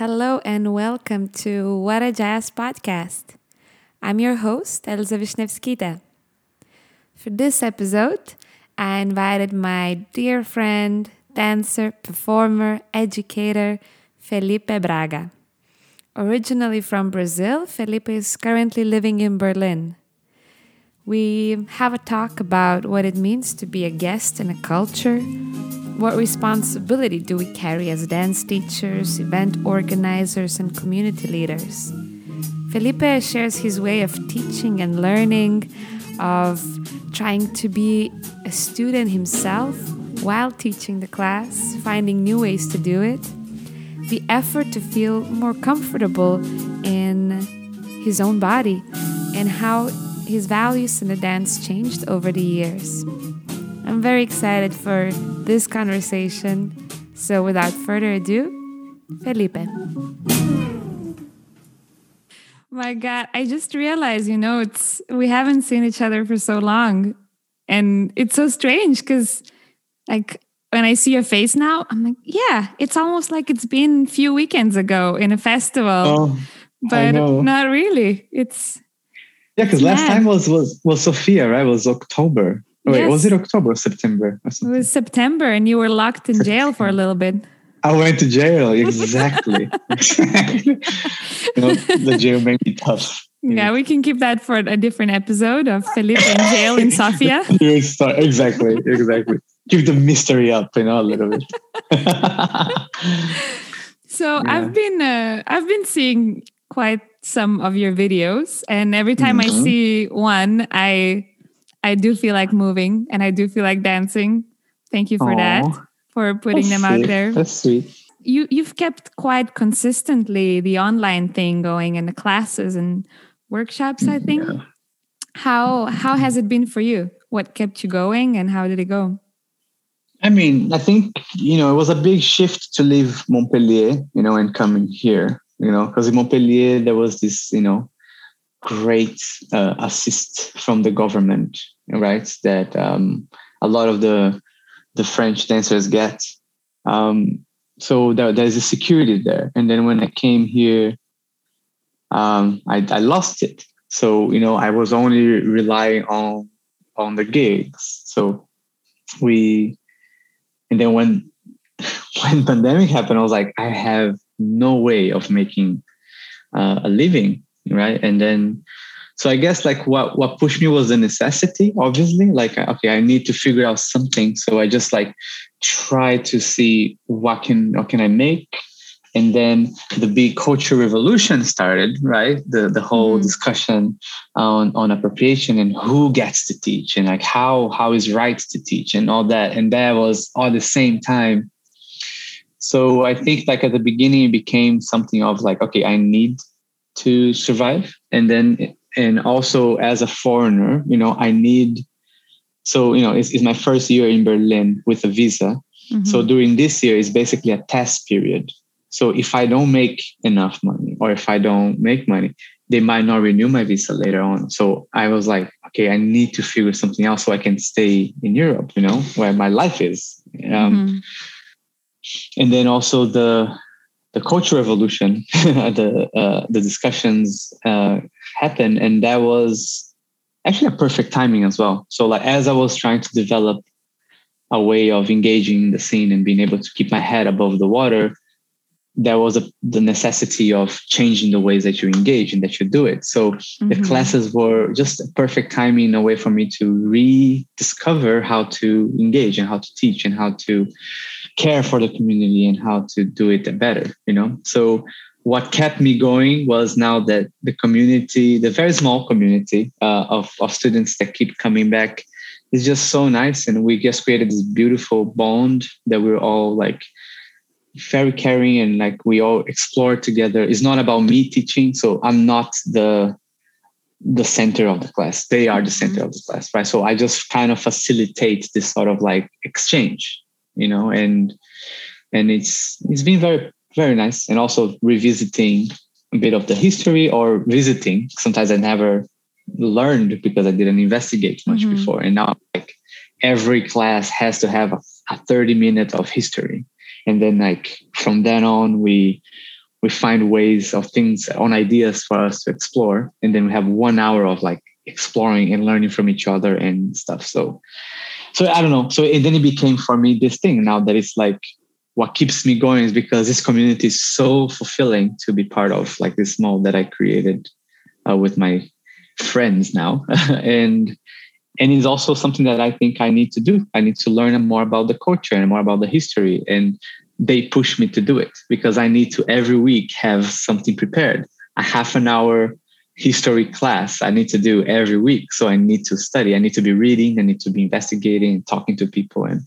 Hello and welcome to What a Jazz podcast. I'm your host, Elza Vishnevskita. For this episode, I invited my dear friend, dancer, performer, educator, Felipe Braga. Originally from Brazil, Felipe is currently living in Berlin. We have a talk about what it means to be a guest in a culture what responsibility do we carry as dance teachers, event organizers, and community leaders? Felipe shares his way of teaching and learning, of trying to be a student himself while teaching the class, finding new ways to do it, the effort to feel more comfortable in his own body, and how his values in the dance changed over the years. I'm very excited for this conversation. So, without further ado, Felipe. My God, I just realized, you know, it's we haven't seen each other for so long, and it's so strange because, like, when I see your face now, I'm like, yeah, it's almost like it's been a few weekends ago in a festival, oh, but not really. It's yeah, because last time was was was Sofia, right? It was October. Oh, wait, was it October or September? Or it was September, and you were locked in jail for a little bit. I went to jail, exactly. you know, the jail made me tough. Yeah, we can keep that for a different episode of Felipe in jail in Sofia. exactly, exactly. Keep the mystery up, you know, a little bit. so yeah. I've been, uh, I've been seeing quite some of your videos, and every time mm-hmm. I see one, I I do feel like moving and I do feel like dancing. Thank you for Aww. that, for putting That's them sweet. out there. That's sweet. You you've kept quite consistently the online thing going and the classes and workshops, I think. Yeah. How how has it been for you? What kept you going and how did it go? I mean, I think, you know, it was a big shift to leave Montpellier, you know, and coming here, you know, because in Montpellier there was this, you know, great uh, assist from the government, right? That um, a lot of the the French dancers get. Um, so there, there's a security there. And then when I came here, um, I, I lost it. So you know, I was only relying on on the gigs. So we, and then when when pandemic happened, I was like, I have no way of making uh, a living right? And then so i guess like what what pushed me was the necessity obviously. Like okay i need to figure out something. So i just like try to see what can what can i make. And then the big cultural revolution started right? The the whole mm. discussion on on appropriation and who gets to teach and like how how is right to teach and all that. And that was all the same time so i think like at the beginning it became something of like okay i need to survive. And then and also as a foreigner you know i need so you know it's, it's my first year in berlin with a visa. Mm-hmm. so during this year is basically a test period. So if i don't make enough money or if i don't make money they might not renew my visa later on. So i was like okay i need to figure something out so i can stay in europe you know where my life is. Um, mm-hmm. And then also the the cultural revolution, the uh, the discussions uh, happened, and that was actually a perfect timing as well. So, like as I was trying to develop a way of engaging in the scene and being able to keep my head above the water, there was a, the necessity of changing the ways that you engage and that you do it. So mm-hmm. the classes were just a perfect timing a way for me to rediscover how to engage and how to teach and how to care for the community and how to do it better you know so what kept me going was now that the community the very small community uh, of, of students that keep coming back is just so nice and we just created this beautiful bond that we're all like very caring and like we all explore together. It's not about me teaching so i'm not the the center of the class. They are the center of the class right? So i just kind of facilitate this sort of like exchange you know, and and it's it's been very very nice, and also revisiting a bit of the history or visiting. Sometimes I never learned because I didn't investigate much mm-hmm. before, and now like every class has to have a, a 30 minute of history and then like from then on we we find ways of things on ideas for us to explore. And then we have one hour of like exploring and learning from each other and stuff. So so i don't know. So and then it became for me this thing now that it's like what keeps me going is because this community is so fulfilling to be part of like this mall that i created uh, with my friends now. And and it's also something that i think i need to do i need to learn more about the culture and more about the history and they push me to do it because I need to every week have something prepared. A half an hour history class I need to do every week. So I need to study. I need to be reading. I need to be investigating, and talking to people. And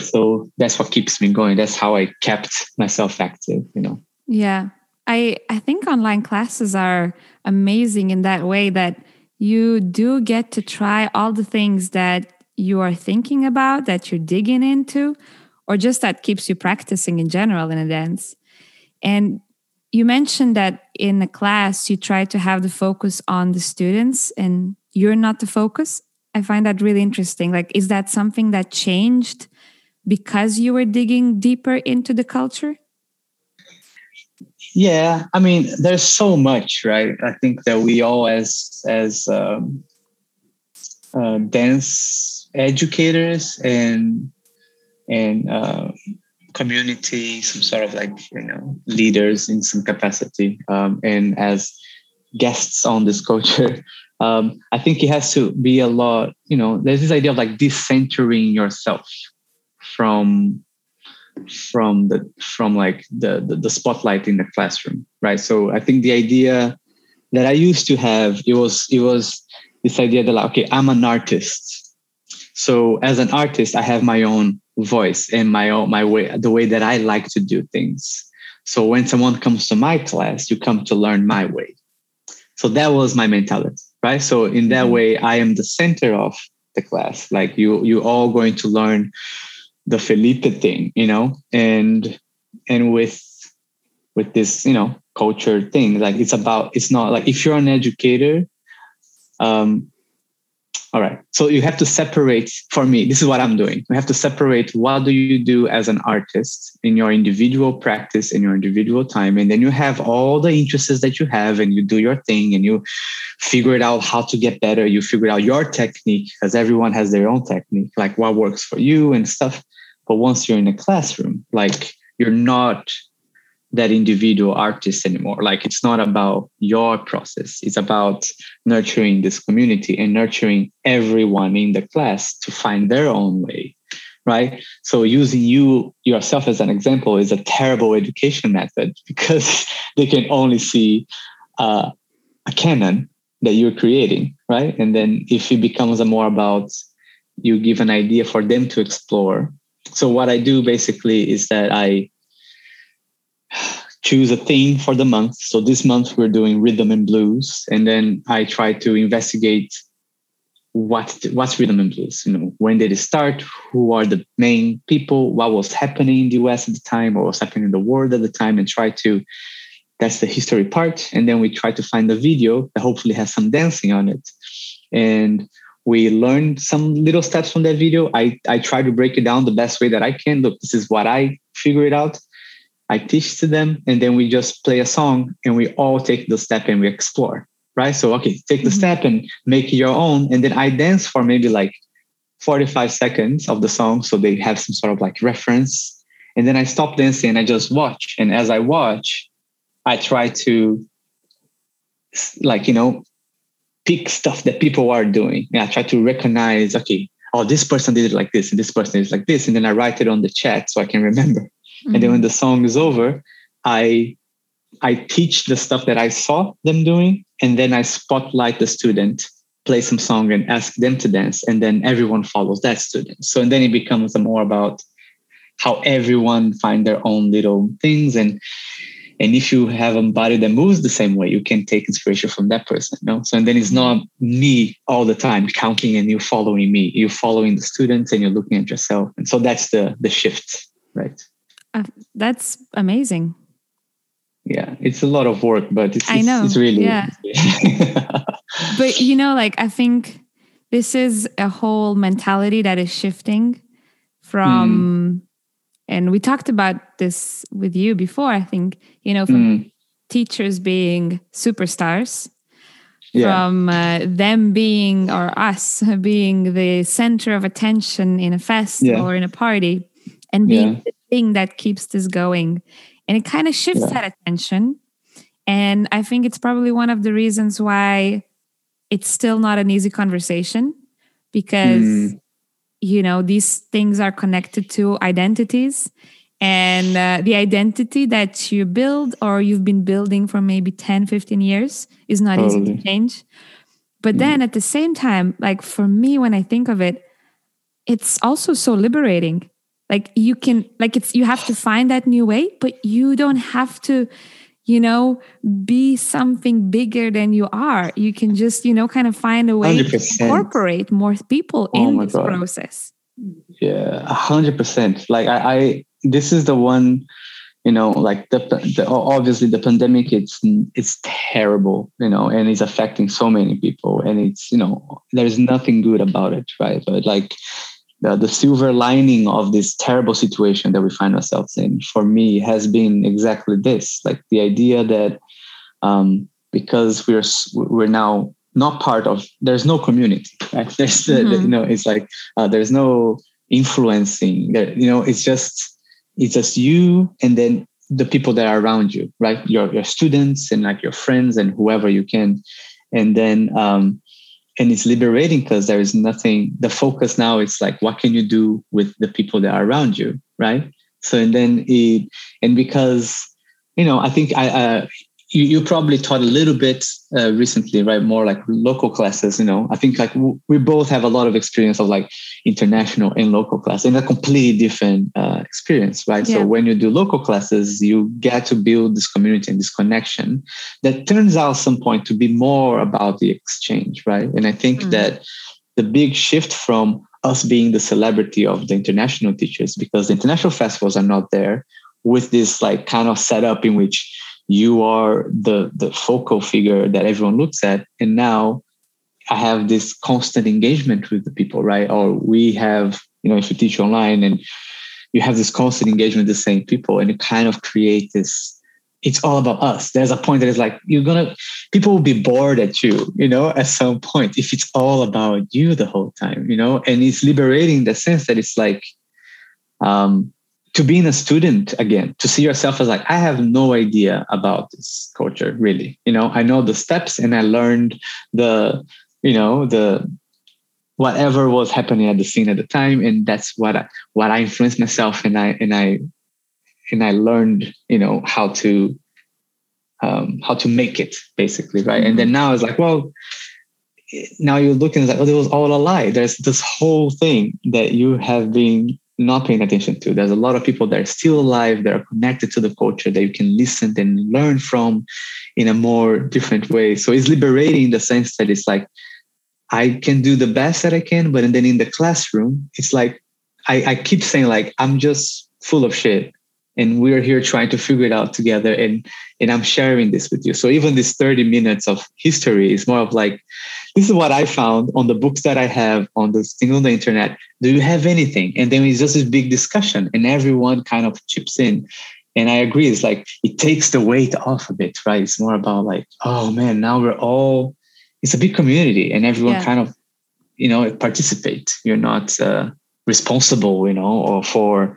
so that's what keeps me going. That's how I kept myself active, you know. Yeah. I I think online classes are amazing in that way that you do get to try all the things that you are thinking about that you're digging into or just that keeps you practicing in general in a dance. And you mentioned that in a class you try to have the focus on the students and you're not the focus. I find that really interesting. Like, is that something that changed because you were digging deeper into the culture? Yeah, I mean, there's so much, right? I think that we all, as as um, uh, dance educators and and uh, community, some sort of like you know leaders in some capacity, um, and as guests on this culture. Um, I think it has to be a lot. You know, there's this idea of like decentering yourself from from the from like the, the the spotlight in the classroom, right? So I think the idea that I used to have it was it was this idea that like okay, I'm an artist. So as an artist, I have my own voice and my own my way the way that I like to do things. So when someone comes to my class, you come to learn my way. So that was my mentality, right? So in that mm-hmm. way, I am the center of the class. Like you, you all going to learn the Felipe thing, you know, and and with with this, you know, culture thing, like it's about it's not like if you're an educator, um, all right. So you have to separate for me. This is what I'm doing. We have to separate what do you do as an artist in your individual practice in your individual time. And then you have all the interests that you have and you do your thing and you figure it out how to get better. You figure out your technique because everyone has their own technique, like what works for you and stuff. But once you're in a classroom, like you're not that individual artist anymore. Like it's not about your process. It's about nurturing this community and nurturing everyone in the class to find their own way. Right. So using you yourself as an example is a terrible education method because they can only see uh, a canon that you're creating. Right. And then if it becomes more about you give an idea for them to explore. So what I do basically is that I choose a theme for the month. So this month we're doing rhythm and blues, and then I try to investigate what what's rhythm and blues. You know, when did it start? Who are the main people? What was happening in the US at the time? What was happening in the world at the time? And try to that's the history part. And then we try to find a video that hopefully has some dancing on it. And we learn some little steps from that video. I, I try to break it down the best way that I can. Look, this is what I figured out. I teach to them, and then we just play a song and we all take the step and we explore, right? So, okay, take the mm-hmm. step and make your own. And then I dance for maybe like 45 seconds of the song. So they have some sort of like reference. And then I stop dancing and I just watch. And as I watch, I try to like, you know, pick stuff that people are doing. And I try to recognize, okay, oh, this person did it like this, and this person did it like this. And then I write it on the chat so I can remember. Mm-hmm. And then when the song is over, I I teach the stuff that I saw them doing, and then I spotlight the student, play some song, and ask them to dance, and then everyone follows that student. So and then it becomes more about how everyone find their own little things and and if you have a body that moves the same way you can take inspiration from that person no so and then it's not me all the time counting and you following me you're following the students and you're looking at yourself and so that's the the shift right uh, that's amazing. Yeah, it's a lot of work, but it's, I know. It's, really yeah. but you know, like I think this is a whole mentality that is shifting from, mm. and we talked about this with you before. I think you know, from Mm, teachers being superstars, yeah. from uh, them being or us being the center of attention in a fest Yeah. or in a party, and being Yeah. the thing that keeps this going, and it kind of shifts that attention. And I think it's probably one of the reasons why it's still not an easy conversation because Mm. you know these things are connected to identities and uh, the identity that you build or you've been building for maybe 10 15 years is not easy to change but then at the same time like for me when i think of it it's also so liberating like you can like it's you have to find that new way but you don't have to you know be something bigger than you are you can just you know kind of find a way to 100%. incorporate more people Oh in this God. process Yeah, a hundred percent. Like I, I, this is the one, you know, like the, the obviously the pandemic, it's it's terrible, you know, and it's affecting so many people, and it's you know, there's nothing good about it, right? But like the the silver lining of this terrible situation that we find ourselves in, for me, has been exactly this, like the idea that um, because we're we're now not part of there's no community right there's the, the- Mhm. you know it's like uh, there's no influencing there you know it's just it's just you and then the people that are around you right? Your your students and like your friends and whoever you can. And then um and it's liberating because there is nothing the focus now is like what can you do with the people that are around you right? So and then it and because you know i think i uh, you, you probably taught a little bit uh, recently right more like local classes you know i think like w- we both have a lot of experience of like international and local class in a completely different uh, experience right Yeah. so when you do local classes you get to build this community and this connection that turns out some point to be more about the exchange right and i think Mm. that the big shift from us being the celebrity of the international teachers because the international festivals are not there with this like kind of setup in which you are the the focal figure that everyone looks at. And now i have this constant engagement with the people right? Or we have you know if you teach online and you have this constant engagement with the same people and you kind of create this it's all about us. There's a point that is like you're gonna people will be bored at you you know at some point if it's all about you the whole time you know? And it's liberating in the sense that it's like um to being a student again to see yourself as like i have no idea about this culture really. You know i know the steps and i learned the you know the whatever was happening at the scene at the time and that's what i what i influenced myself and i and i and i learned you know how to um how to make it basically right? And then now it's like well now you're looking at like, oh, it was all a lie. There's this whole thing that you have been not paying attention to. There's a lot of people that are still alive, that are connected to the culture that you can listen and learn from in a more different way. So it's liberating in the sense that it's like I can do the best that I can, but then in the classroom, it's like I, I keep saying like I'm just full of shit. And we're here trying to figure it out together. And and I'm sharing this with you. So even this 30 minutes of history is more of like, this is what I found on the books that I have on the thing on the internet. Do you have anything? And then it's just this big discussion, and everyone kind of chips in. And I agree, it's like it takes the weight off a bit, right? It's more about like, oh man, now we're all it's a big community and everyone Yeah. kind of, you know, participate. You're not uh, responsible, you know, or for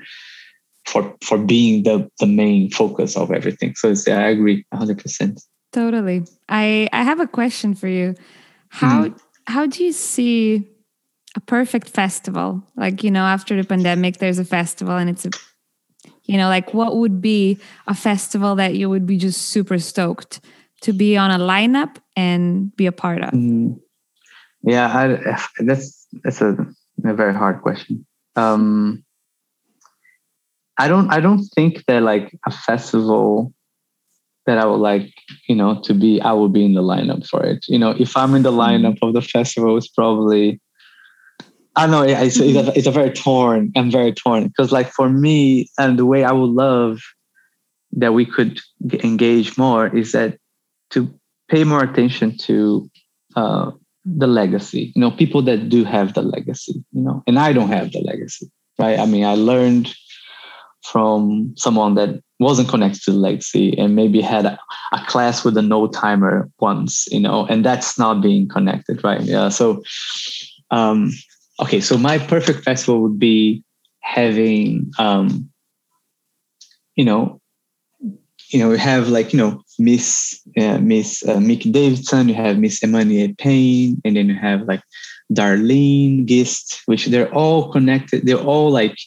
for for being the the main focus of everything. So it's, I agree, hundred percent. Totally. I I have a question for you. How how do you see a perfect festival? Like, you know, after the pandemic there's a festival and it's a you know, like what would be a festival that you would be just super stoked to be on a lineup and be a part of? Mm, yeah, I, that's that's a, a very hard question. Um, I don't I don't think that like a festival that I would like you know to be I would be in the lineup for it. You know, if I'm in the lineup of the festival, it's probably I don't know. It's, it's, a, it's a very torn. I'm very torn because like for me and the way I would love that we could engage more is that to pay more attention to uh, the legacy. You know, people that do have the legacy. You know, and I don't have the legacy, right? I mean, I learned from someone that wasn't connected to legacy and maybe had a, a, class with a no timer once, you know, and that's not being connected, right? Yeah. So, um, okay, so my perfect festival would be having, um, you know, you know, we have like, you know, Miss uh, Miss uh, Mick Davidson, you have Miss Emmanuel Payne, and then you have like Darlene Gist, which they're all connected. They're all like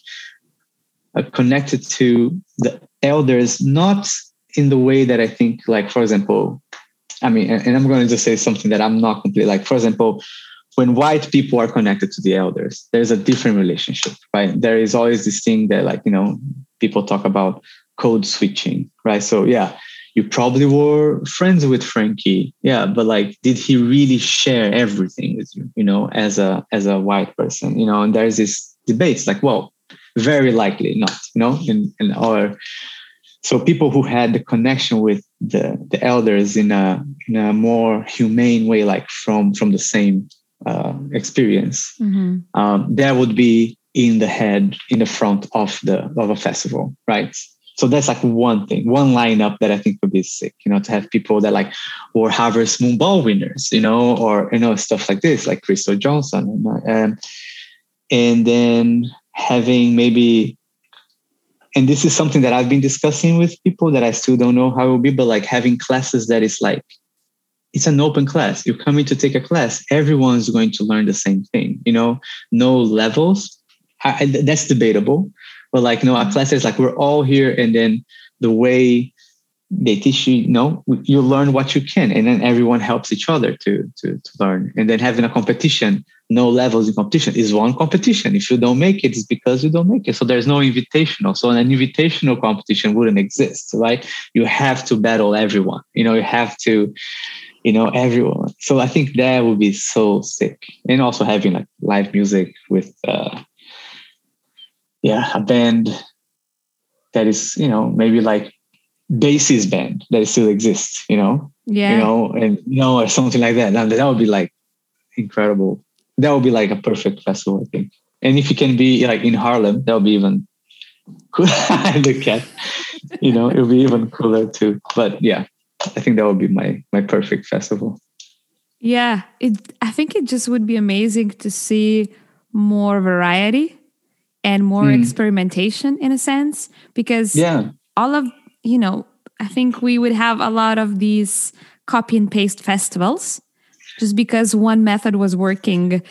Uh, connected to the elders, not in the way that I think, like, for example, I mean, and I'm going to just say something that I'm not completely like, for example, when white people are connected to the elders, there's a different relationship, right? There is always this thing that, like, you know, people talk about code switching, right? So, yeah, you probably were friends with Frankie, yeah, but like, did he really share everything with you, you know, as a as a white person, you know? And there's this debate, like, well, very likely not, you know, in, in our so people who had the connection with the, the elders in a in a more humane way, like from from the same uh, experience, mm-hmm. um, that would be in the head in the front of the of a festival, right? So that's like one thing, one lineup that I think would be sick, you know, to have people that like or Harvest Moon Ball winners, you know, or you know stuff like this, like Crystal Johnson, and, um, and then having maybe and this is something that I've been discussing with people that I still don't know how it will be, but like having classes that is like it's an open class. You're coming to take a class. Everyone's going to learn the same thing. You know, no levels. I, that's debatable, but like no, a class is like we're all here, and then the way they teach you, you know, you learn what you can, and then everyone helps each other to to to learn. And then having a competition no levels in competition is one competition. If you don't make it, it's because you don't make it. So there's no invitational. So an invitational competition wouldn't exist, right? You have to battle everyone. You know, you have to, you know, everyone. So I think that would be so sick. And also having like live music with, uh, yeah, a band that is, you know, maybe like Basie's band that still exists, you know, yeah, you know, and you know, or something like that. Now that would be like incredible that would be like a perfect festival, I think. And if you can be like in Harlem, that would be even cool. the cat, you know, it would be even cooler too. But yeah, I think that would be my my perfect festival. Yeah, it. I think it just would be amazing to see more variety and more mm. experimentation in a sense because yeah, all of you know, I think we would have a lot of these copy and paste festivals just because one method was working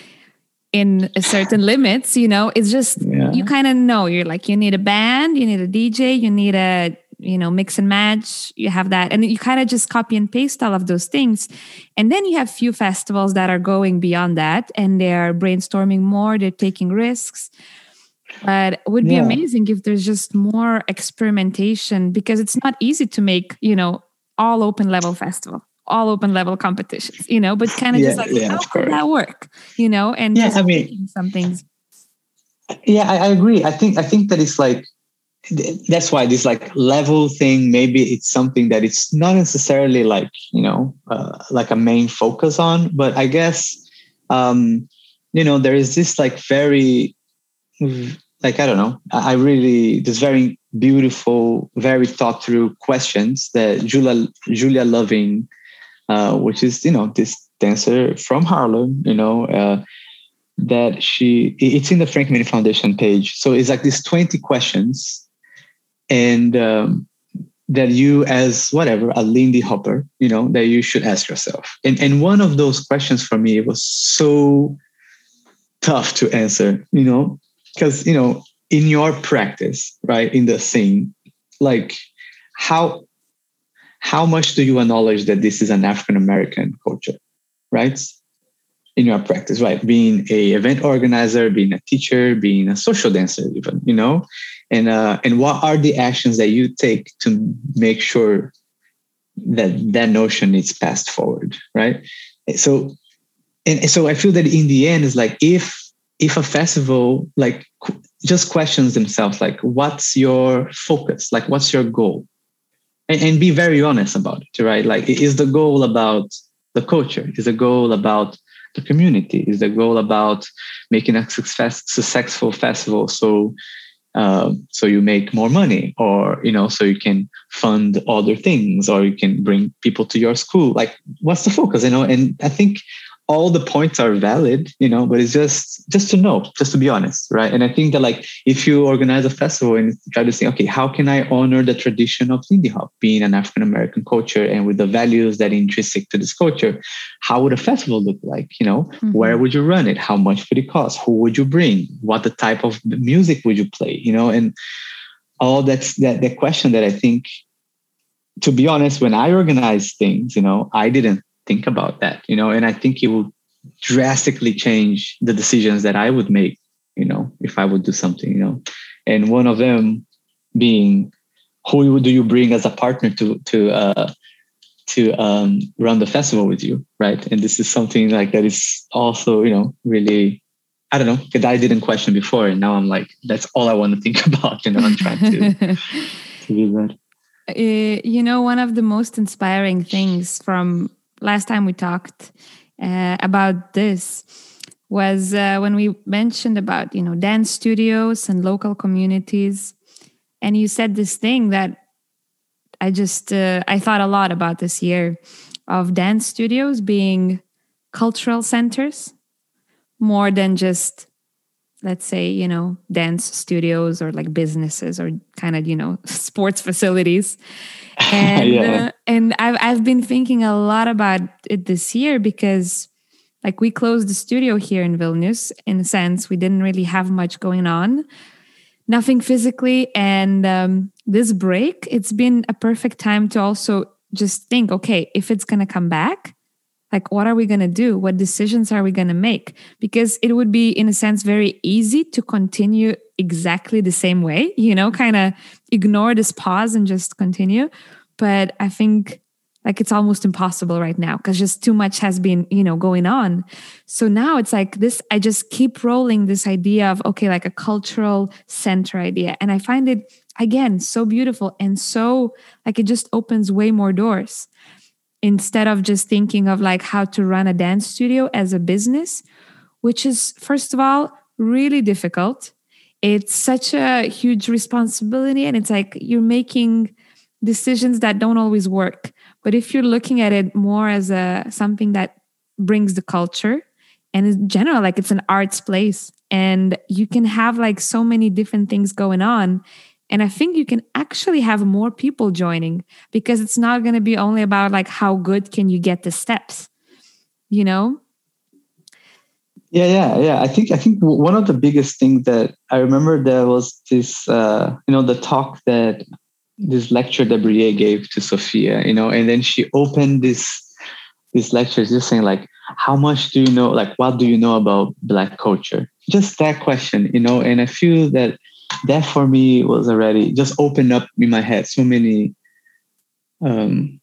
in a certain limits you know? It's just yeah. you kind of know. You're like you need a band you need a dj you need a you know mix and match you have that. And you kind of just copy and paste all of those things. And then you have few festivals that are going beyond that and they're brainstorming more they're taking risks but it would be yeah. amazing if there's just more experimentation because it's not easy to make you know all open level festival all open level competitions, you know, but kind of yeah, just like yeah, how could that work, you know? And yeah, I mean, some things. Yeah, I, I, agree. I think I think that it's like that's why this like level thing. Maybe it's something that it's not necessarily like you know uh, like a main focus on, but I guess um, you know there is this like very like I don't know. I really this very beautiful, very thought through questions that Julia Julia Loving uh, which is you know this dancer from Harlem, you know, uh, that she it's in the Frankie Manning Foundation page. So it's like these twenty questions, and um, that you as whatever a Lindy Hopper, you know, that you should ask yourself. And and one of those questions for me was so tough to answer, you know, because you know in your practice, right, in the scene, like how how much do you acknowledge that this is an African American culture, right? In your practice, right? Being a event organizer, being a teacher, being a social dancer, even, you know, and uh, and what are the actions that you take to make sure that that notion is passed forward, right? So, and so I feel that in the end is like if if a festival like just questions themselves like what's your focus like what's your goal and, and be very honest about it, right? Like, is the goal about the culture? Is the goal about the community? Is the goal about making a success, successful festival so um, so you make more money or you know so you can fund other things or you can bring people to your school like what's the focus you know and i think all the points are valid, you know, but it's just just to know, just to be honest, right? And I think that like if you organize a festival and try to say, okay, how can I honor the tradition of Lindy Hop being an African American culture and with the values that are intrinsic to this culture, how would a festival look like? You know, mm-hmm. where would you run it? How much would it cost? Who would you bring? What the type of music would you play? You know, and all that's that that question that I think to be honest, when I organize things, you know, I didn't think about that, you know, and I think it will drastically change the decisions that I would make, you know, if I would do something, you know. And one of them being who do you bring as a partner to to uh, to um, run the festival with you, right? And this is something like that is also, you know, really I don't know, because I didn't question before, and now I'm like, that's all I want to think about. You know, I'm trying to to do that. Uh, you know, one of the most inspiring things from last time we talked uh, about this was uh, when we mentioned about you know dance studios and local communities. And you said this thing that i just uh, i thought a lot about this year of dance studios being cultural centers more than just let's say you know dance studios or like businesses or kind of you know sports facilities. And yeah. uh, and I've I've been thinking a lot about it this year because like we closed the studio here in Vilnius in a sense. We didn't really have much going on. Nothing physically. And um, this break it's been a perfect time to also just think okay if it's going to come back like what are we going to do? What decisions are we going to make? Because it would be in a sense very easy to continue exactly the same way you know mm-hmm. kind of ignore this pause and just continue. But i think like it's almost impossible right now because just too much has been you know going on. So now it's like this i just keep rolling this idea of okay like a cultural center idea. And i find it again so beautiful and so like it just opens way more doors instead of just thinking of like how to run a dance studio as a business, which is, first of all, really difficult. It's such a huge responsibility, and it's like you're making decisions that don't always work. But if you're looking at it more as a something that brings the culture and in general, like it's an arts place, and you can have like so many different things going on and I think you can actually have more people joining because it's not going to be only about like how good can you get the steps, you know? Yeah, yeah, yeah. I think I think one of the biggest things that I remember there was this, uh, you know, the talk that this lecture that Brie gave to Sofia, you know, and then she opened this this lecture just saying like, how much do you know? Like, what do you know about Black culture? Just that question, you know. And I feel that that for me was already just opened up in my head so many um,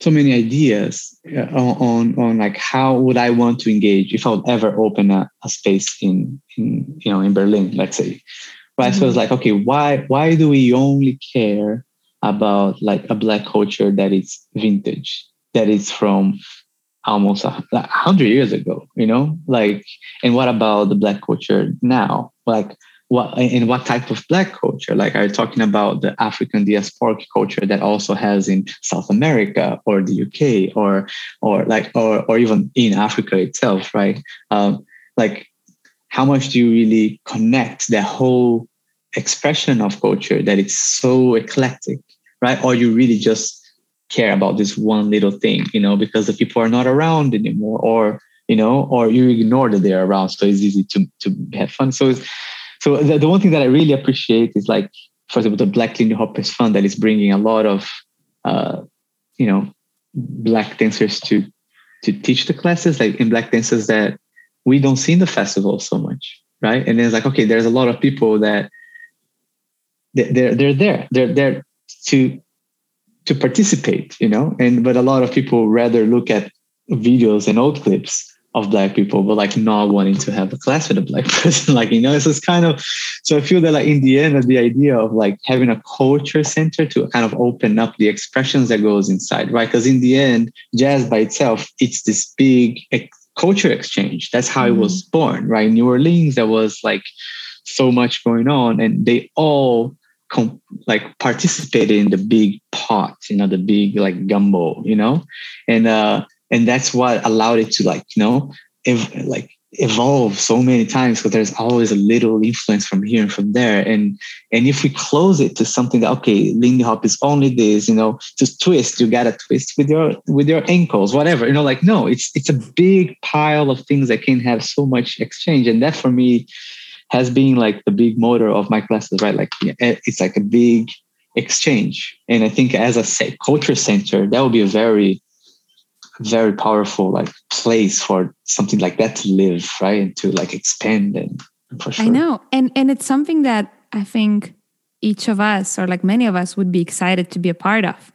so many ideas uh, on, on, on like how would I want to engage if I would ever open a, a space in in you know in Berlin, let's say. Right. Mm-hmm. So it's like, okay, why why do we only care about like a black culture that is vintage, that is from almost a, a hundred years ago, you know? Like, and what about the black culture now? Like what in what type of black culture? Like are you talking about the african diasporic culture that also has in south america or the uk or or like or or even in africa itself right? Um, like how much do you really connect the whole expression of culture that it's so eclectic right? Or you really just care about this one little thing you know because the people are not around anymore or you know or you ignore that they're around so it's easy to to have fun. So it's so the, the one thing that I really appreciate is like, for example, the Black Lindy Hoppers Fund that is bringing a lot of, uh, you know, Black dancers to to teach the classes, like in Black dances that we don't see in the festival so much, right? And then it's like, okay, there's a lot of people that they're they're there, they're there to to participate, you know, and but a lot of people rather look at videos and old clips of black people but like not wanting to have a class with a black person like you know it's just kind of so i feel that like in the end the idea of like having a culture center to kind of open up the expressions that goes inside right because in the end jazz by itself it's this big culture exchange that's how mm-hmm. it was mm-hmm. born right new orleans there was like so much going on and they all com- like participated in the big pot you know the big like gumbo you know and uh and that's what allowed it to like you know if like evolve so many times because there's always a little influence from here and from there. And and if we close it to something that okay lindy hop is only this you know just twist you gotta twist with your with your ankles whatever you know like no it's it's a big pile of things that can have so much exchange. And that for me has been like the big motor of my classes right? Like eh, it's like a big exchange. And i think as a culture center that would be a very very powerful like place for something like that to live right and to like expand and for sure. i know. And and it's something that i think each of us or like many of us would be excited to be a part of.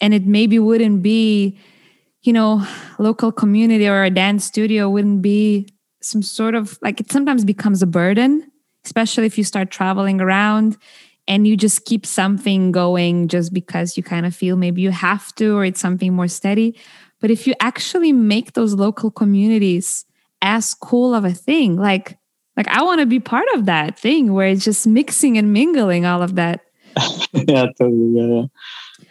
And it maybe wouldn't be you know local community or a dance studio wouldn't be some sort of like it sometimes becomes a burden especially if you start traveling around and you just keep something going just because you kind of feel maybe you have to or it's something more steady but if you actually make those local communities as cool of a thing, like like I want to be part of that thing where it's just mixing and mingling all of that. yeah, totally. Yeah, yeah.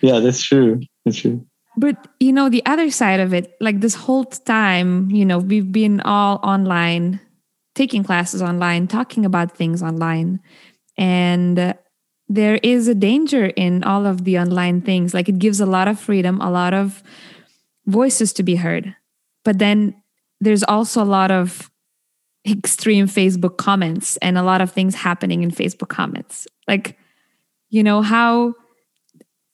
Yeah, that's true. That's true. But you know, the other side of it, like this whole time, you know, we've been all online, taking classes online, talking about things online. And uh, there is a danger in all of the online things. Like it gives a lot of freedom, a lot of voices to be heard. But then there's also a lot of extreme Facebook comments and a lot of things happening in Facebook comments. Like, you know, how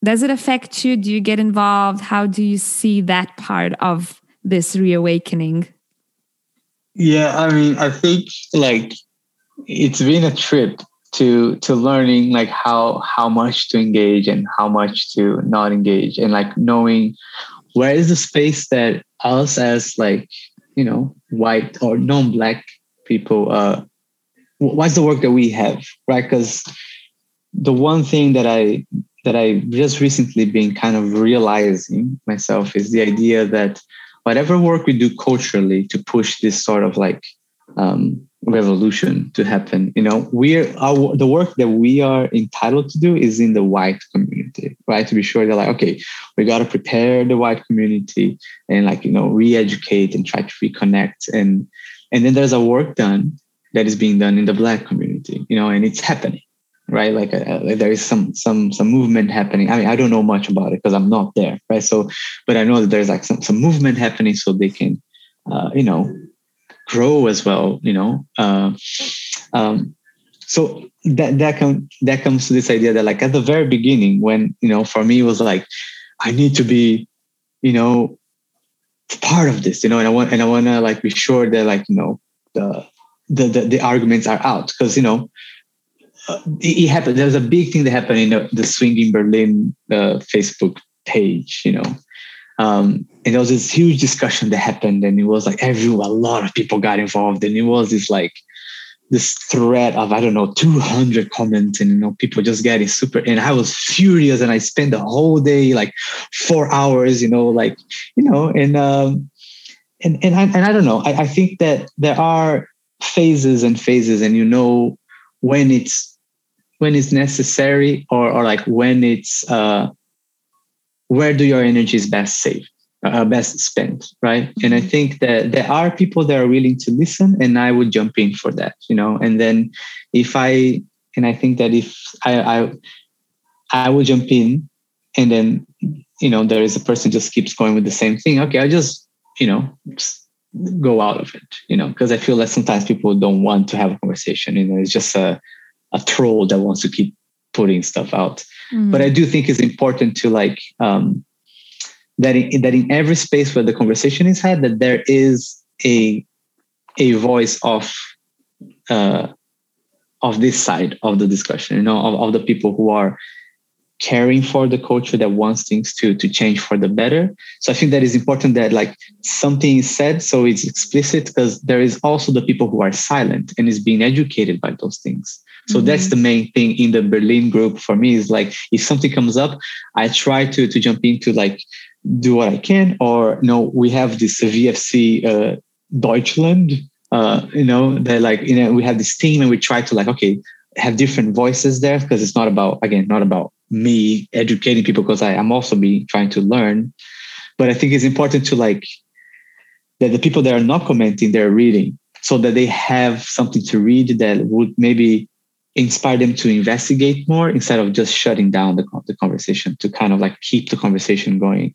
does it affect you? Do you get involved? How do you see that part of this reawakening? Yeah, I mean, I think like it's been a trip to to learning like how how much to engage and how much to not engage and like knowing where is the space that us as like you know white or non-black people uh what's the work that we have right? Because the one thing that i that i just recently been kind of realizing myself is the idea that whatever work we do culturally to push this sort of like um, revolution to happen. You know, we're our the work that we are entitled to do is in the white community, right? To be sure they're like, okay, we got to prepare the white community and like you know re-educate and try to reconnect and and then there's a work done that is being done in the black community, you know, and it's happening, right? Like, uh, like there is some some some movement happening. I mean, I don't know much about it because I'm not there, right? So, but I know that there's like some some movement happening so they can, uh, you know, grow as well you know? Uh, um, so that that comes that comes to this idea that like at the very beginning when you know for me it was like i need to be you know part of this you know and i want and i want to like be sure that like you know the the the, the arguments are out. Because you know uh, it, it, happened there was a big thing that happened in the, the swinging berlin uh, facebook page you know um, and there was this huge discussion that happened, and it was like everyone, a lot of people got involved, and it was this like this thread of I don't know 200 comments, and you know people just getting super. And I was furious, and I spent the whole day like four hours, you know, like you know, and um, and and I, and I don't know. I, I think that there are phases and phases, and you know when it's when it's necessary or or like when it's uh where do your energy is best saved uh, best spent right? Mm-hmm. and i think that there are people that are willing to listen and i would jump in for that you know? And then if i and i think that if i i, I will jump in and then you know there is a person just keeps going with the same thing okay i just you know just go out of it you know? Because i feel that sometimes people don't want to have a conversation you know? It's just a a troll that wants to keep putting stuff out Mm-hmm. But I do think it's important to like um, that in, that in every space where the conversation is had, that there is a a voice of uh, of this side of the discussion, you know, of, of the people who are caring for the culture that wants things to to change for the better. So I think that is important that like something is said so it's explicit because there is also the people who are silent and is being educated by those things. So mm-hmm. that's the main thing in the Berlin group for me is like if something comes up, I try to to jump into like do what I can. Or you no, know, we have this VFC uh, Deutschland uh, you know, that like, you know, we have this team and we try to like, okay, have different voices there because it's not about, again, not about me educating people because I am also be trying to learn. But I think it's important to like that the people that are not commenting, they're reading so that they have something to read that would maybe inspire them to investigate more instead of just shutting down the, the conversation to kind of like keep the conversation going.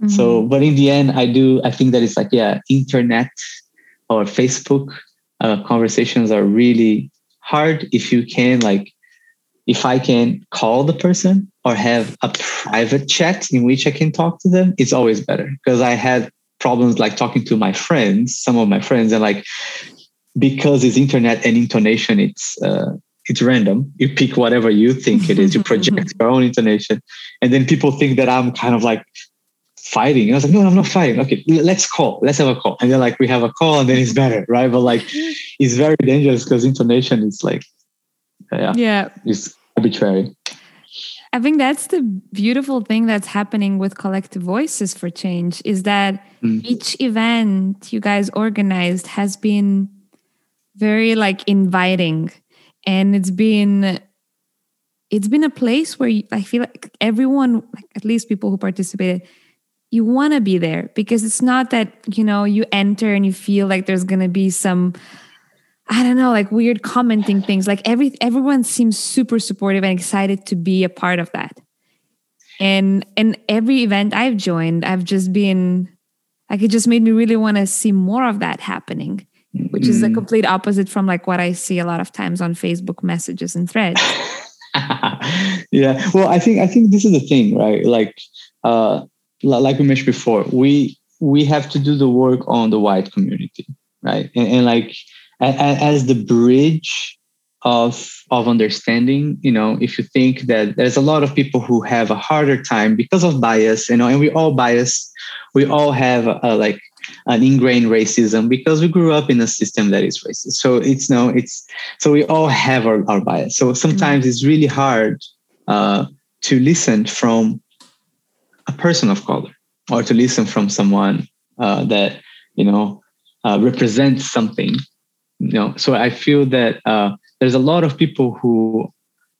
Mm-hmm. So, but in the end, I do, I think that it's like, yeah, internet or Facebook uh, conversations are really hard if you can like if I can call the person or have a private chat in which I can talk to them, it's always better because I had problems like talking to my friends, some of my friends, and like because it's internet and intonation, it's uh, it's random. You pick whatever you think it is. You project your own intonation, and then people think that I'm kind of like fighting. And I was like, no, I'm not fighting. Okay, let's call. Let's have a call. And then like we have a call, and then it's better, right? But like, it's very dangerous because intonation is like, yeah, yeah, it's arbitrary. I think that's the beautiful thing that's happening with collective voices for change is that mm. each event you guys organized has been very like inviting and it's been it's been a place where I feel like everyone like at least people who participated you want to be there because it's not that you know you enter and you feel like there's to be some I don't know, like weird commenting things. Like every everyone seems super supportive and excited to be a part of that. And and every event I've joined, I've just been like it just made me really want to see more of that happening, which mm. is the mm. complete opposite from like what I see a lot of times on Facebook messages and threads. yeah. Well, I think I think this is the thing, right? Like uh like we mentioned before, we we have to do the work on the white community, right? And, and like as the bridge of of understanding you know if you think that there's a lot of people who have a harder time because of bias you know and we all bias we all have a, a, like an ingrained racism because we grew up in a system that is racist. So it's no it's so we all have our, our bias. So sometimes mm-hmm. it's really hard uh, to listen from a person of color or to listen from someone uh, that you know uh, represents something you know. So i feel that uh, there's a lot of people who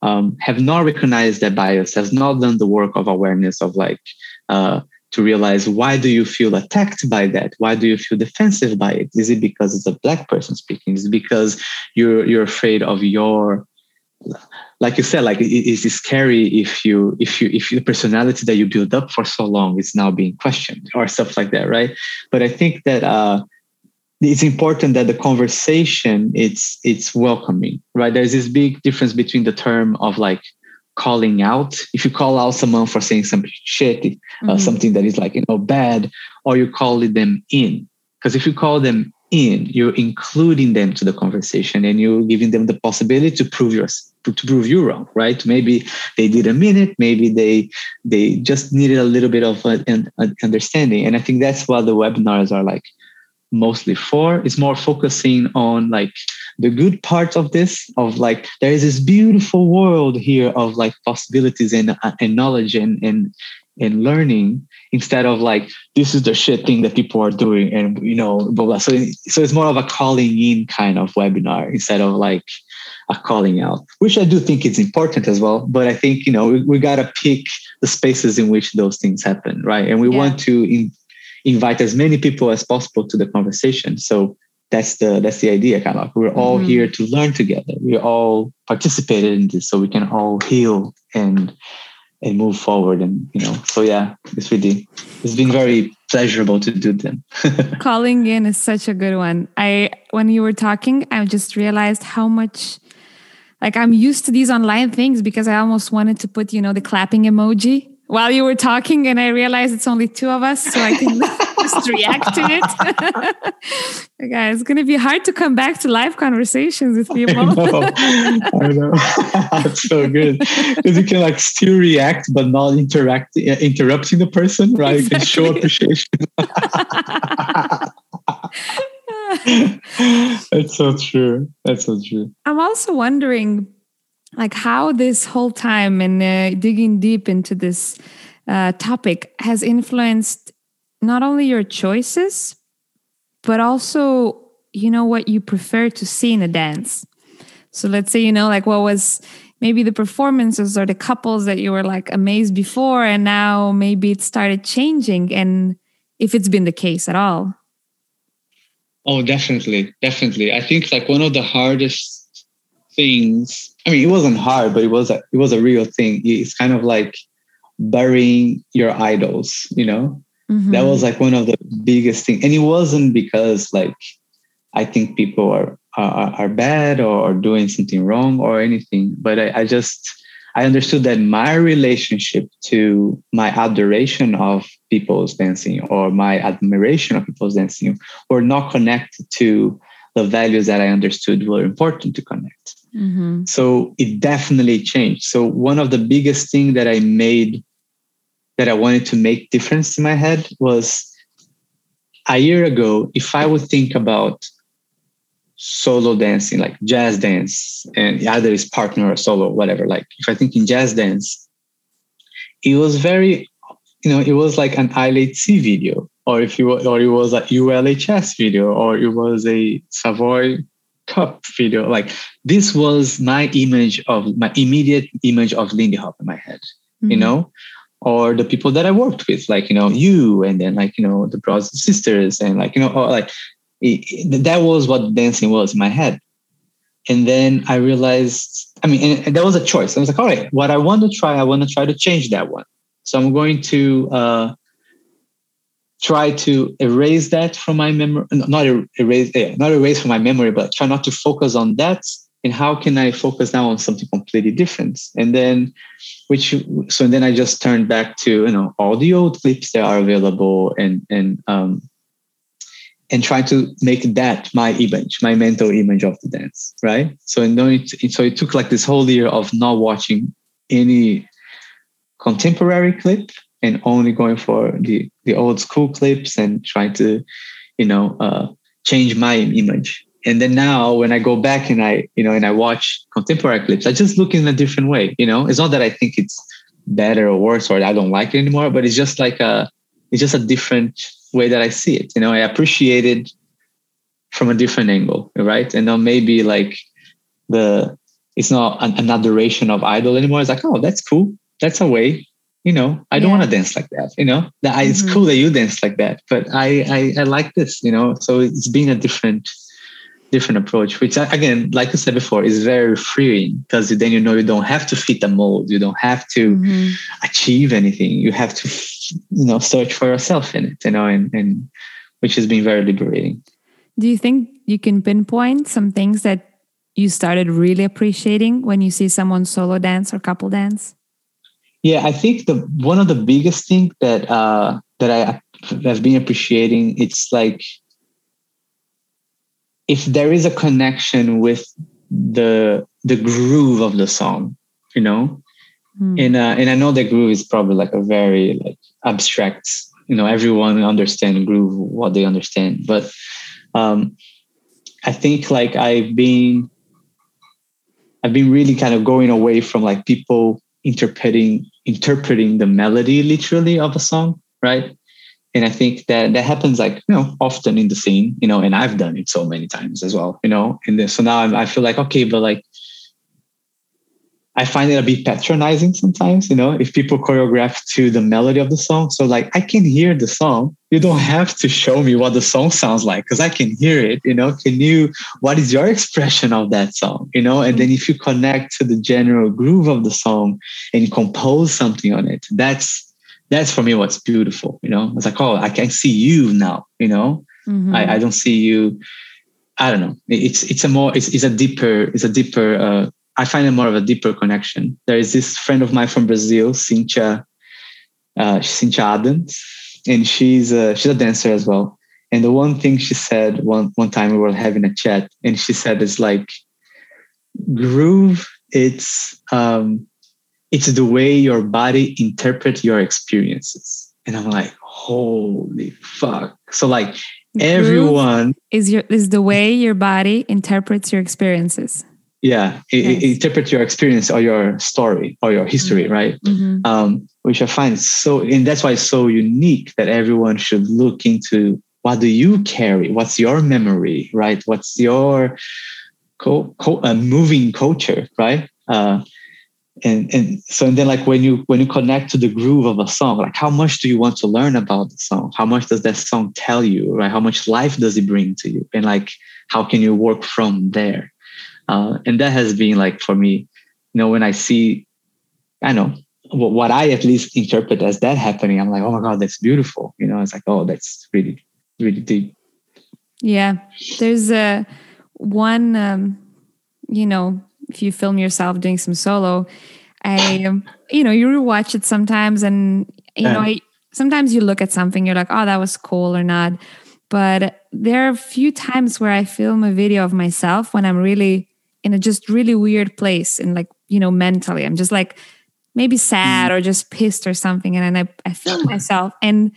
um, have not recognized their bias has not done the work of awareness of like uh, to realize why do you feel attacked by that? Why do you feel defensive by it? Is it because it's a black person speaking? Is it because you're you're afraid of your like you said like is it, it's scary if you if you if the personality that you build up for so long is now being questioned or stuff like that right? But i think that uh it's important that the conversation it's it's welcoming right? There's this big difference between the term of like calling out. If you call out someone for saying some shit uh, mm-hmm. something that is like you know bad or you call them in. Because if you call them in you're including them to the conversation and you're giving them the possibility to prove your to prove you wrong right? Maybe they didn't mean it maybe they they just needed a little bit of an, an understanding. And i think that's what the webinars are like mostly for. It's more focusing on like the good parts of this, of like there is this beautiful world here of like possibilities and, uh, and knowledge and, and and learning instead of like this is the shit thing that people are doing and you know blah blah. So so it's more of a calling in kind of webinar instead of like a calling out, which I do think is important as well. But I think you know we, we gotta pick the spaces in which those things happen, right? And we yeah. want to in, invite as many people as possible to the conversation. So that's the that's the idea, kind of. Like we're all mm-hmm. here to learn together. We all participated in this, so we can all heal and and move forward. And you know, so yeah, it's really it's been very pleasurable to do them. Calling in is such a good one. I when you were talking, I just realized how much like I'm used to these online things because I almost wanted to put, you know, the clapping emoji while you were talking and I realized it's only two of us, so I can just react to it. Guys, it's going to be hard to come back to live conversations with people. I know. I know. That's so good because you can like still react but not interact, uh, interrupting the person, right? Exactly. You can show appreciation. That's so true. That's so true. I'm also wondering like how this whole time and uh, digging deep into this uh, topic has influenced not only your choices but also you know what you prefer to see in a dance. So let's say you know like what was maybe the performances or the couples that you were like amazed before and now maybe it started changing and if it's been the case at all. Oh, definitely, definitely. I think like one of the hardest things. I mean, it wasn't hard, but it was a it was a real thing. It's kind of like burying your idols. You know, mm-hmm. that was like one of the biggest things, and it wasn't because like I think people are are, are bad or doing something wrong or anything, but I, I just I understood that my relationship to my adoration of people's dancing or my admiration of people's dancing were not connected to the values that I understood were important to connect. Mm-hmm. So it definitely changed. So one of the biggest thing that I made that I wanted to make difference in my head was a year ago, if I would think about solo dancing, like jazz dance, and either is partner or solo, whatever. Like if I think in jazz dance, it was very, you know, it was like an ILHC video, or if you or it was a ULHS video, or it was a Savoy Cup video. Like this was my image of my immediate image of Lindy Hop in my head, mm-hmm. you know, or the people that I worked with, like you know you, and then like you know the brothers and sisters, and like you know, or like it, that was what dancing was in my head. And then I realized, I mean, and, and that was a choice. I was like, all right, what I want to try, I want to try to change that one. So I'm going to uh, try to erase that from my memory, not erase, yeah, not erase from my memory, but try not to focus on that. And how can I focus now on something completely different? And then, which so and then I just turned back to you know all the old clips that are available and and um, and try to make that my image, my mental image of the dance, right? So and then it, so it took like this whole year of not watching any contemporary clip and only going for the the old school clips and trying to, you know, uh, change my image. And then now when I go back and I, you know, and I watch contemporary clips, I just look in a different way. You know, it's not that I think it's better or worse or I don't like it anymore, but it's just like a, it's just a different way that I see it. You know, I appreciate it from a different angle, right? And then maybe like the it's not an, an adoration of idol anymore. It's like, oh, that's cool. That's a way. You know, I don't want to dance like that. You know, that mm-hmm. it's cool that you dance like that, but I, I I like this. You know, so it's being a different different approach, which again, like I said before, is very freeing because then you know you don't have to fit a mold, you don't have to mm-hmm. achieve anything. You have to, you know, search for yourself in it, you know, and, and which has been very liberating. Do you think you can pinpoint some things that you started really appreciating when you see someone solo dance or couple dance? Yeah, I think the one of the biggest thing that uh, that I have been appreciating it's like if there is a connection with the the groove of the song, you know, mm. and uh, and I know the groove is probably like a very like abstract, you know, everyone understand groove what they understand, but um, I think like I've been I've been really kind of going away from like people interpreting interpreting the melody literally of a song, right? and i think that that happens like you know often in the scene you know and i've done it so many times as well you know and then, so now I'm, i feel like okay but like i find it a bit patronizing sometimes you know if people choreograph to the melody of the song. So like i can hear the song. You don't have to show me what the song sounds like because i can hear it you know. Can you what is your expression of that song you know? And then if you connect to the general groove of the song and compose something on it that's that's for me what's beautiful you know. It's like oh i can see you now you know? Mm-hmm. I, I don't see you i don't know. It's it's a more it's, it's a deeper it's a deeper uh, i find it more of a deeper connection there is this friend of mine from brazil cynthia uh, adams and she's a, she's a dancer as well and the one thing she said one one time we were having a chat and she said it's like groove it's um it's the way your body interprets your experiences. And I'm like, holy fuck. So like everyone is your is the way your body interprets your experiences. Yeah, it, yes. it interprets your experience or your story or your history, mm-hmm. right? Mm-hmm. Um, which I find so, and that's why it's so unique that everyone should look into what do you carry what's your memory right what's your co- co- uh, moving culture right uh, and and so and then like when you when you connect to the groove of a song like how much do you want to learn about the song how much does that song tell you right how much life does it bring to you and like how can you work from there uh, and that has been like for me you know when i see i know what i at least interpret as that happening i'm like oh my god that's beautiful you know it's like oh that's really really deep yeah there's a one um you know if you film yourself doing some solo, I, um, you know, you rewatch it sometimes, and you yeah. know, I, sometimes you look at something, you're like, oh, that was cool or not. But there are a few times where I film a video of myself when I'm really in a just really weird place and like, you know, mentally, I'm just like maybe sad mm. or just pissed or something. And then I, I film myself. And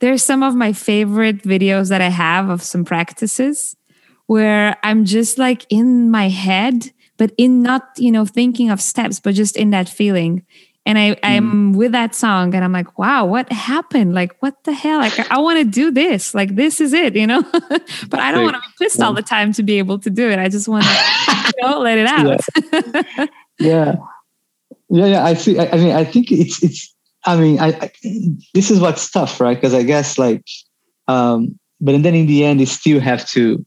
there's some of my favorite videos that I have of some practices where I'm just like in my head but in not you know thinking of steps but just in that feeling and I, I'm mm. with that song and I'm like, wow, what happened? Like, what the hell? Like, I, I want to do this. Like, this is it, you know? but I don't want to be pissed all the time to be able to do it. I just want to, you know, let it out. yeah. yeah. Yeah. Yeah. I see. I, I, mean, I think it's, it's, I mean, I, I this is what's tough, right? Because I guess like, um, but then in the end, you still have to,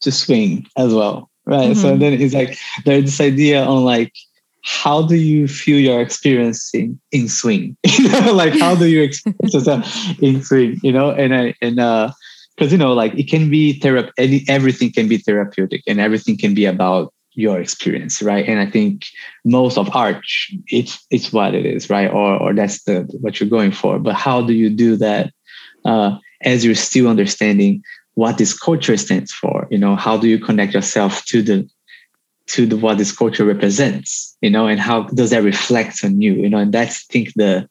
to swing as well right mm-hmm. so then it's like there's this idea on like how do you feel your experiencing in swing? You know like how do you experience in swing you know? And i and uh because you know like it can be therapy everything can be therapeutic and everything can be about your experience right? And i think most of art it's it's what it is right? Or or that's the what you're going for. But how do you do that uh as you're still understanding what this culture stands for? You know how do you connect yourself to the to the what this culture represents you know and how does that reflect on you you know and that's I think the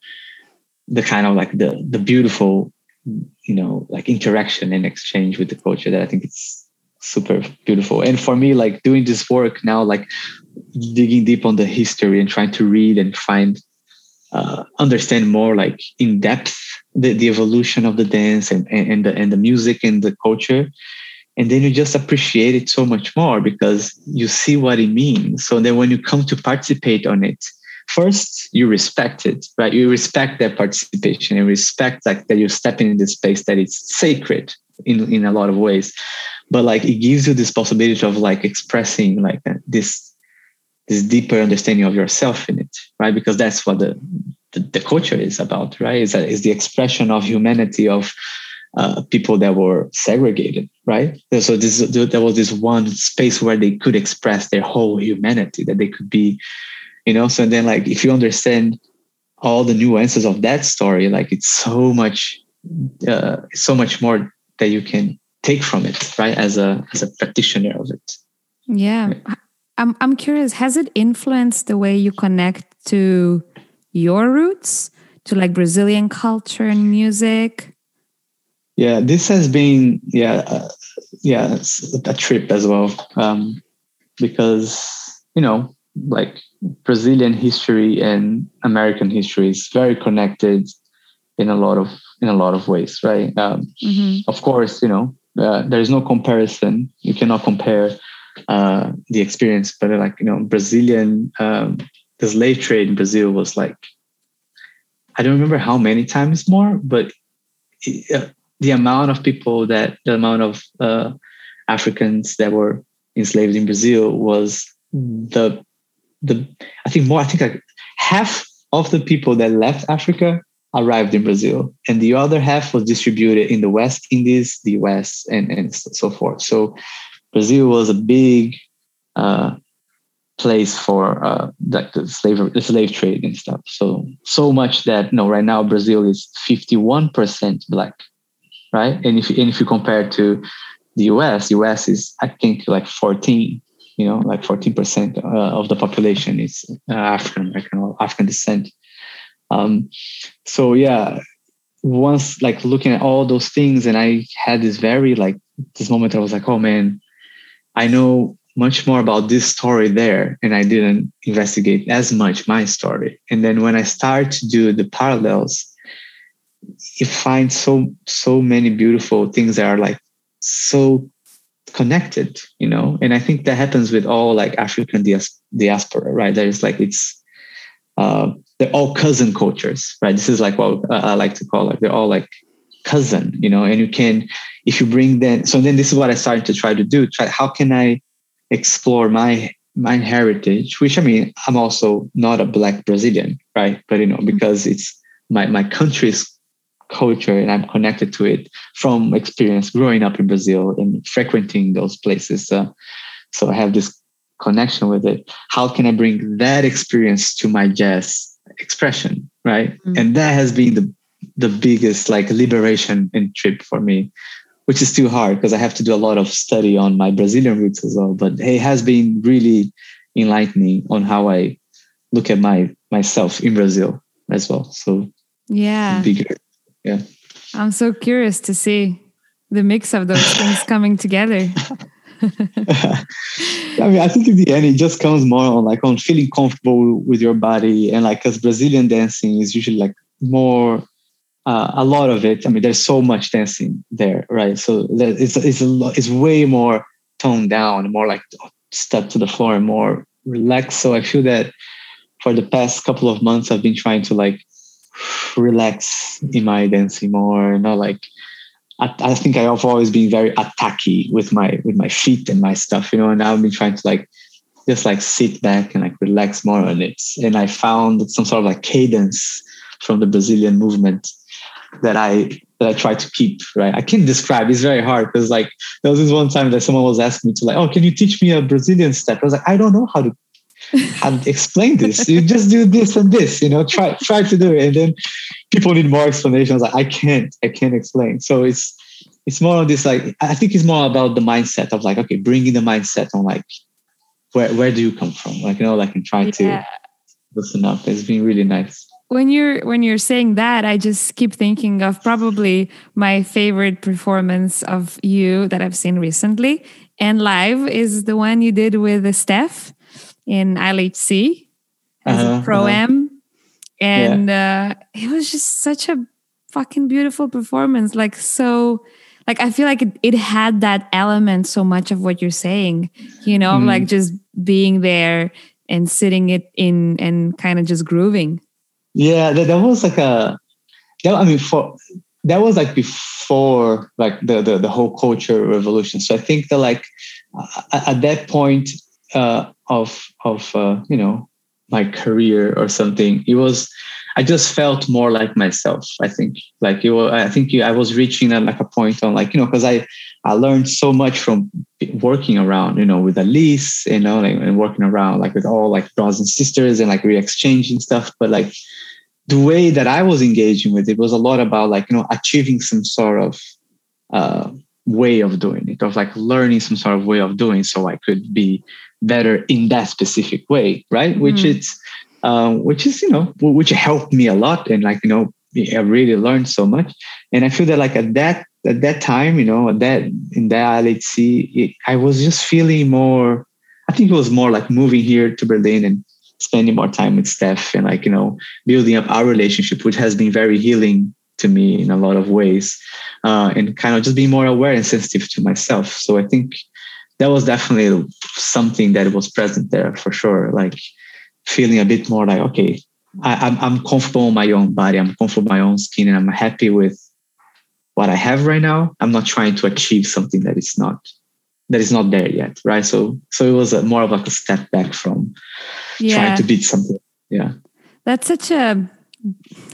the kind of like the the beautiful you know like interaction and exchange with the culture that i think it's super beautiful. And for me like doing this work now like digging deep on the history and trying to read and find uh, understand more like in depth the, the evolution of the dance and, and, and, the, and the music and the culture and then you just appreciate it so much more because you see what it means. So then when you come to participate on it first you respect it right? You respect that participation and respect like that you're stepping in this space that it's sacred in in a lot of ways. But like it gives you this possibility of like expressing like uh, this this deeper understanding of yourself in it right? Because that's what the the, the culture is about, right? Is that is the expression of humanity of uh, people that were segregated, right? So this there was this one space where they could express their whole humanity, that they could be, you know. So then, like, if you understand all the nuances of that story, like, it's so much, uh, so much more that you can take from it, right? As a as a practitioner of it. Yeah. I'm I'm curious, has it influenced the way you connect to your roots to like Brazilian culture and music? Yeah, this has been yeah uh, yeah a trip as well um, because you know like Brazilian history and American history is very connected in a lot of in a lot of ways, right? Um, mm-hmm. Of course, you know uh, there is no comparison. You cannot compare uh, the experience, but like you know Brazilian um, the slave trade in Brazil was like, I don't remember how many times more, but it, uh, the amount of people that the amount of uh, Africans that were enslaved in Brazil was the the I think more I think like half of the people that left Africa arrived in Brazil, and the other half was distributed in the West Indies, the US, and and so forth. So Brazil was a big uh, place for uh, the, the slave the slave trade and stuff. So so much that you know right now Brazil is fifty one percent black, right? And if and if you compare to the U.S., U.S. is I think like fourteen. You know, like fourteen percent uh, of the population is uh, African American or African descent. Um, so yeah, once like looking at all those things, and I had this very like this moment. I was like, oh man, I know much more about this story there and i didn't investigate as much my story and then when i start to do the parallels you find so so many beautiful things that are like so connected you know? And i think that happens with all like african dias- diaspora right? There's like it's uh, they're all cousin cultures right? This is like what i like to call it they're all like cousin you know? And you can if you bring them so then this is what i started to try to do try how can i explore my my heritage? Which i mean i'm also not a black brazilian right? But you know because it's my my country's culture and I'm connected to it from experience growing up in Brazil and frequenting those places. Uh, so I have this connection with it. How can I bring that experience to my jazz expression? Right. Mm-hmm. And that has been the the biggest like liberation and trip for me, which is too hard because I have to do a lot of study on my Brazilian roots as well. But it has been really enlightening on how I look at my myself in Brazil as well. So yeah, bigger yeah i'm so curious to see the mix of those things coming together I mean, I think in the end, it just comes more on like on feeling comfortable with your body, and like as Brazilian dancing is usually like more, uh, a lot of it. I mean, there's so much dancing there, right? So it's it's a lot, it's way more toned down, more like step to the floor, and more relaxed. So I feel that for the past couple of months, I've been trying to like relax in my dancing more. Not like I, I think I've always been very attacky with my with my feet and my stuff, you know. And I've been trying to like just like sit back and like relax more on it. And I found some sort of like cadence from the Brazilian movement that I that I try to keep, right? I can't describe, it's very hard because like there was this one time that someone was asking me to like, oh, can you teach me a Brazilian step? I was like, I don't know how to and explain this. You just do this and this, you know, try try to do it. And then people need more explanations. Like I can't, I can't explain. So it's it's more of this like I think it's more about the mindset of like, okay, bringing the mindset on like where where do you come from? Like, you know, like and try yeah. to listen up. It's been really nice. When you're when you're saying that, I just keep thinking of probably my favorite performance of you that I've seen recently and live is the one you did with Steph in LHC as uh-huh, a pro am, uh-huh. and yeah. uh, it was just such a fucking beautiful performance. Like so, like I feel like it, it had that element so much of what you're saying. You know, mm. like just being there and sitting it in and kind of just grooving. Yeah, that, that was like a. That, I mean, for that was like before like the, the the whole culture revolution. So I think that like at that point, uh, of of uh, you know my career or something. It was I just felt more like myself. I think like you. Were, I think you, I was reaching like a point on like you know because I I learned so much from working around you know with Alice you know like, and working around like with all like brothers and sisters and like re-exchanging stuff. But like the way that I was engaging with it was a lot about like you know achieving some sort of uh, way of doing it, of like learning some sort of way of doing, so I could be better in that specific way, right? Which mm. is, um, which is you know, which helped me a lot, and like you know, I really learned so much. And I feel that like at that at that time, you know, at that in that LHC, it, I was just feeling more. I think it was more like moving here to Berlin and spending more time with Steph and like you know building up our relationship, which has been very healing to me in a lot of ways, uh, and kind of just being more aware and sensitive to myself. So I think that was definitely something that was present there for sure. Like feeling a bit more like, okay, I, am I'm, I'm comfortable in my own body. I'm comfortable in my own skin and I'm happy with what I have right now. I'm not trying to achieve something that is not, that is not there yet. Right. So, so it was a, more of like a step back from yeah. trying to beat something. Yeah. That's such a,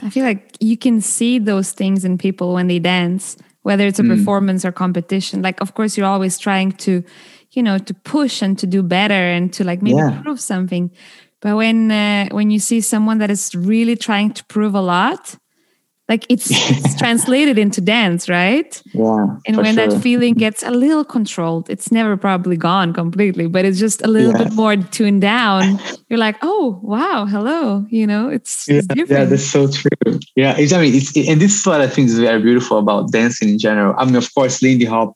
I feel like you can see those things in people when they dance, whether it's a mm. performance or competition. Like, of course, you're always trying to you know to push and to do better and to like maybe yeah. prove something but when uh, when you see someone that is really trying to prove a lot like it's, it's translated into dance right? Yeah and when sure. that feeling gets a little controlled it's never probably gone completely but it's just a little bit more tuned down. You're like oh wow hello you know? It's, yeah, it's different. yeah that's so true. Yeah it's, i mean it's and this is what i think is very beautiful about dancing in general. I mean of course lindy hop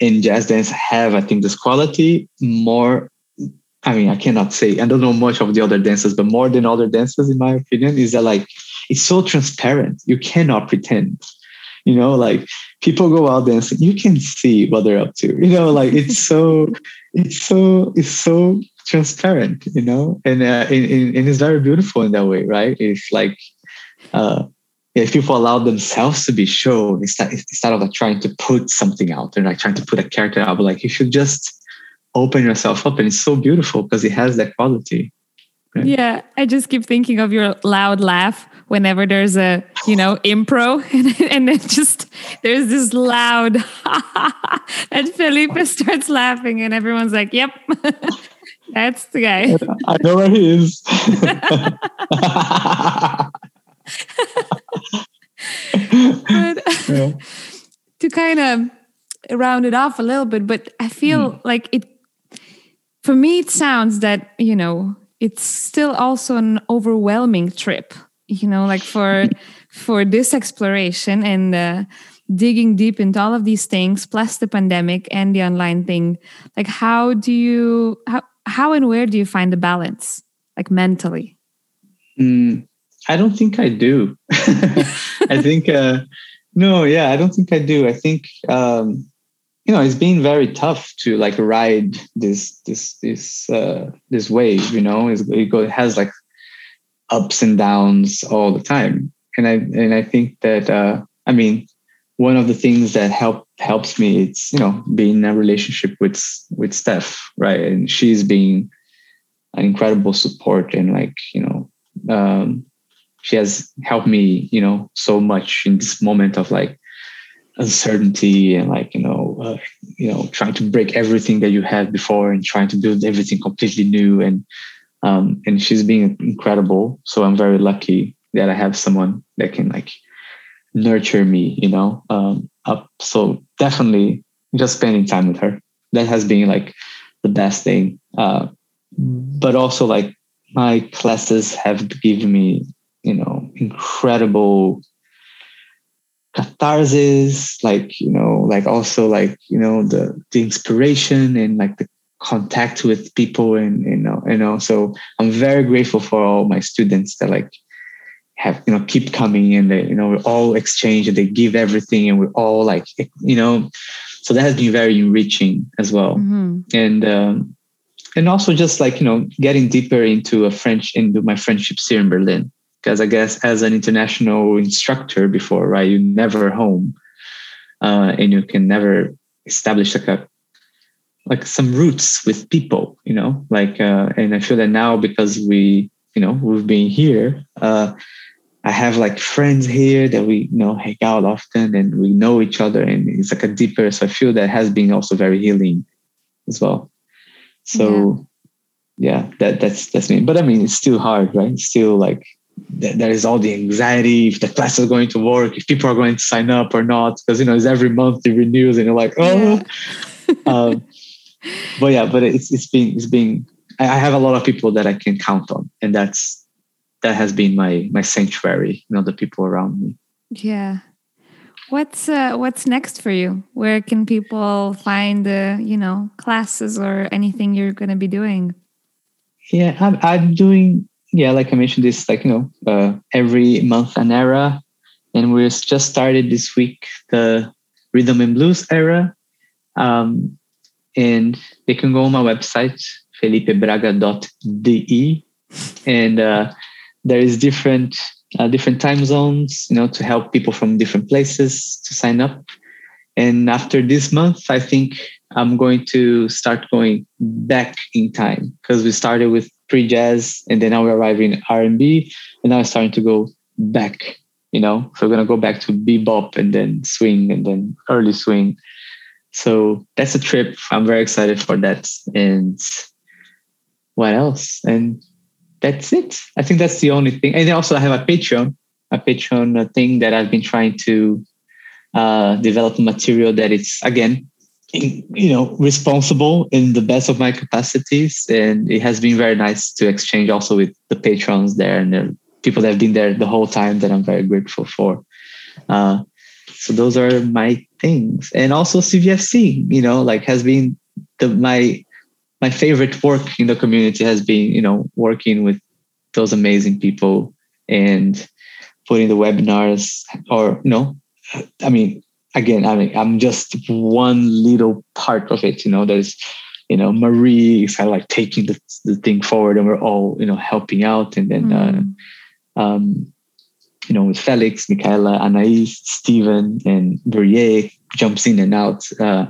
and jazz dance have, I think, this quality more. I mean, I cannot say, I don't know much of the other dances, but more than other dances, in my opinion, is that like it's so transparent. You cannot pretend. You know, like people go out there and you can see what they're up to. You know, like it's so, it's so, it's so transparent. You know, and uh, and, and it's very beautiful in that way, right? It's like, uh, if people allow themselves to be shown instead instead of like trying to put something out, they're like trying to put a character out, but like you should just open yourself up, and it's so beautiful because it has that quality. Right? Yeah, I just keep thinking of your loud laugh whenever there's a you know impro and, and then just there's this loud and Felipe starts laughing and everyone's like yep that's the guy I know where he is but, yeah. to kind of round it off a little bit but I feel mm. like it for me it sounds that you know it's still also an overwhelming trip you know like for for this exploration and uh, digging deep into all of these things plus the pandemic and the online thing like how do you how, how and where do you find the balance like mentally? Mm, i don't think i do. I think uh no yeah i don't think i do. I think um you know it's been very tough to like ride this this this uh this wave you know? It's, it has like ups and downs all the time. And I and I think that uh, I mean one of the things that help helps me it's you know being in a relationship with with Steph, right? And she's being an incredible support and like you know um, she has helped me you know so much in this moment of like uncertainty and like you know uh, you know trying to break everything that you had before and trying to build everything completely new and um, and she's being incredible. So I'm very lucky that I have someone that can like nurture me, you know, um, up. So definitely just spending time with her. That has been like the best thing. Uh, but also like my classes have given me, you know, incredible catharsis, like, you know, like also like, you know, the, the inspiration and like the contact with people and you know you know so i'm very grateful for all my students that like have you know keep coming and they you know we all exchange and they give everything and we're all like you know so that has been very enriching as well mm-hmm. and um and also just like you know getting deeper into a french into my friendships here in berlin because i guess as an international instructor before right you're never home uh, and you can never establish like a like some roots with people you know like uh, and i feel that now because we you know we've been here uh, i have like friends here that we you know hang out often and we know each other and it's like a deeper so i feel that has been also very healing as well. So yeah, yeah that that's that's me. But i mean it's still hard right? It's still like there is all the anxiety if the class is going to work if people are going to sign up or not because you know it's every month it renews and you're like oh. Yeah. um, but yeah, but it's it's been it's been I have a lot of people that I can count on, and that's that has been my my sanctuary. You know, the people around me. Yeah. What's uh, what's next for you? Where can people find the uh, you know classes or anything you're going to be doing? Yeah, I'm, I'm doing yeah, like I mentioned, this like you know uh, every month an era, and we just started this week the rhythm and blues era. Um, and they can go on my website felipebraga.de and uh, there is different uh, different time zones you know to help people from different places to sign up. And after this month i think i'm going to start going back in time because we started with pre-jazz and then now we're arriving in r&b and now i'm starting to go back you know so we're going to go back to bebop and then swing and then early swing so that's a trip. I'm very excited for that. And what else? And that's it. I think that's the only thing. And then also I have a Patreon, a Patreon thing that I've been trying to uh, develop material that it's again, in, you know, responsible in the best of my capacities. And it has been very nice to exchange also with the patrons there and the people that have been there the whole time that I'm very grateful for. Uh, so those are my things and also cvfc you know like has been the my my favorite work in the community has been you know working with those amazing people and putting the webinars or no, I mean, again, I mean, I'm just one little part of it. You know, there's, you know, Marie is kind of like taking the, the thing forward and we're all, you know, helping out. And then, mm. uh, um, you know, with Felix, Michaela, Anais, Stephen, and Verrier jumps in and out. Uh,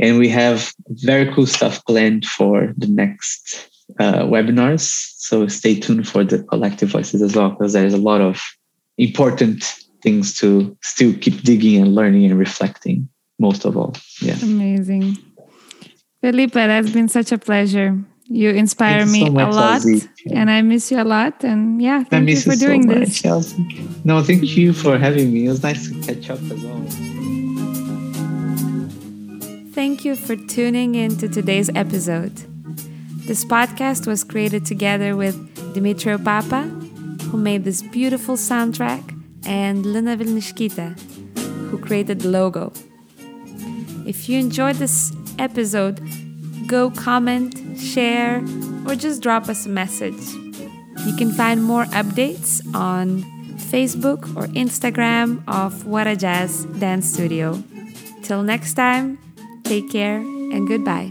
and we have very cool stuff planned for the next uh, webinars. So stay tuned for the collective voices as well, because there's a lot of important things to still keep digging and learning and reflecting most of all. Yeah. Amazing. Felipe, that's been such a pleasure. You inspire Thank me so much, a lot yeah. and I miss you a lot. And yeah, thank you for doing so this. Much, no, thank you for having me. It was nice to catch up as well. Thank you for tuning in to today's episode. This podcast was created together with Dimitrio Papa, who made this beautiful soundtrack, and Lina Vilnishkita, who created the logo. If you enjoyed this episode, go comment, share, or just drop us a message. You can find more updates on Facebook or Instagram of What a Jazz Dance Studio. Till next time, take care and goodbye.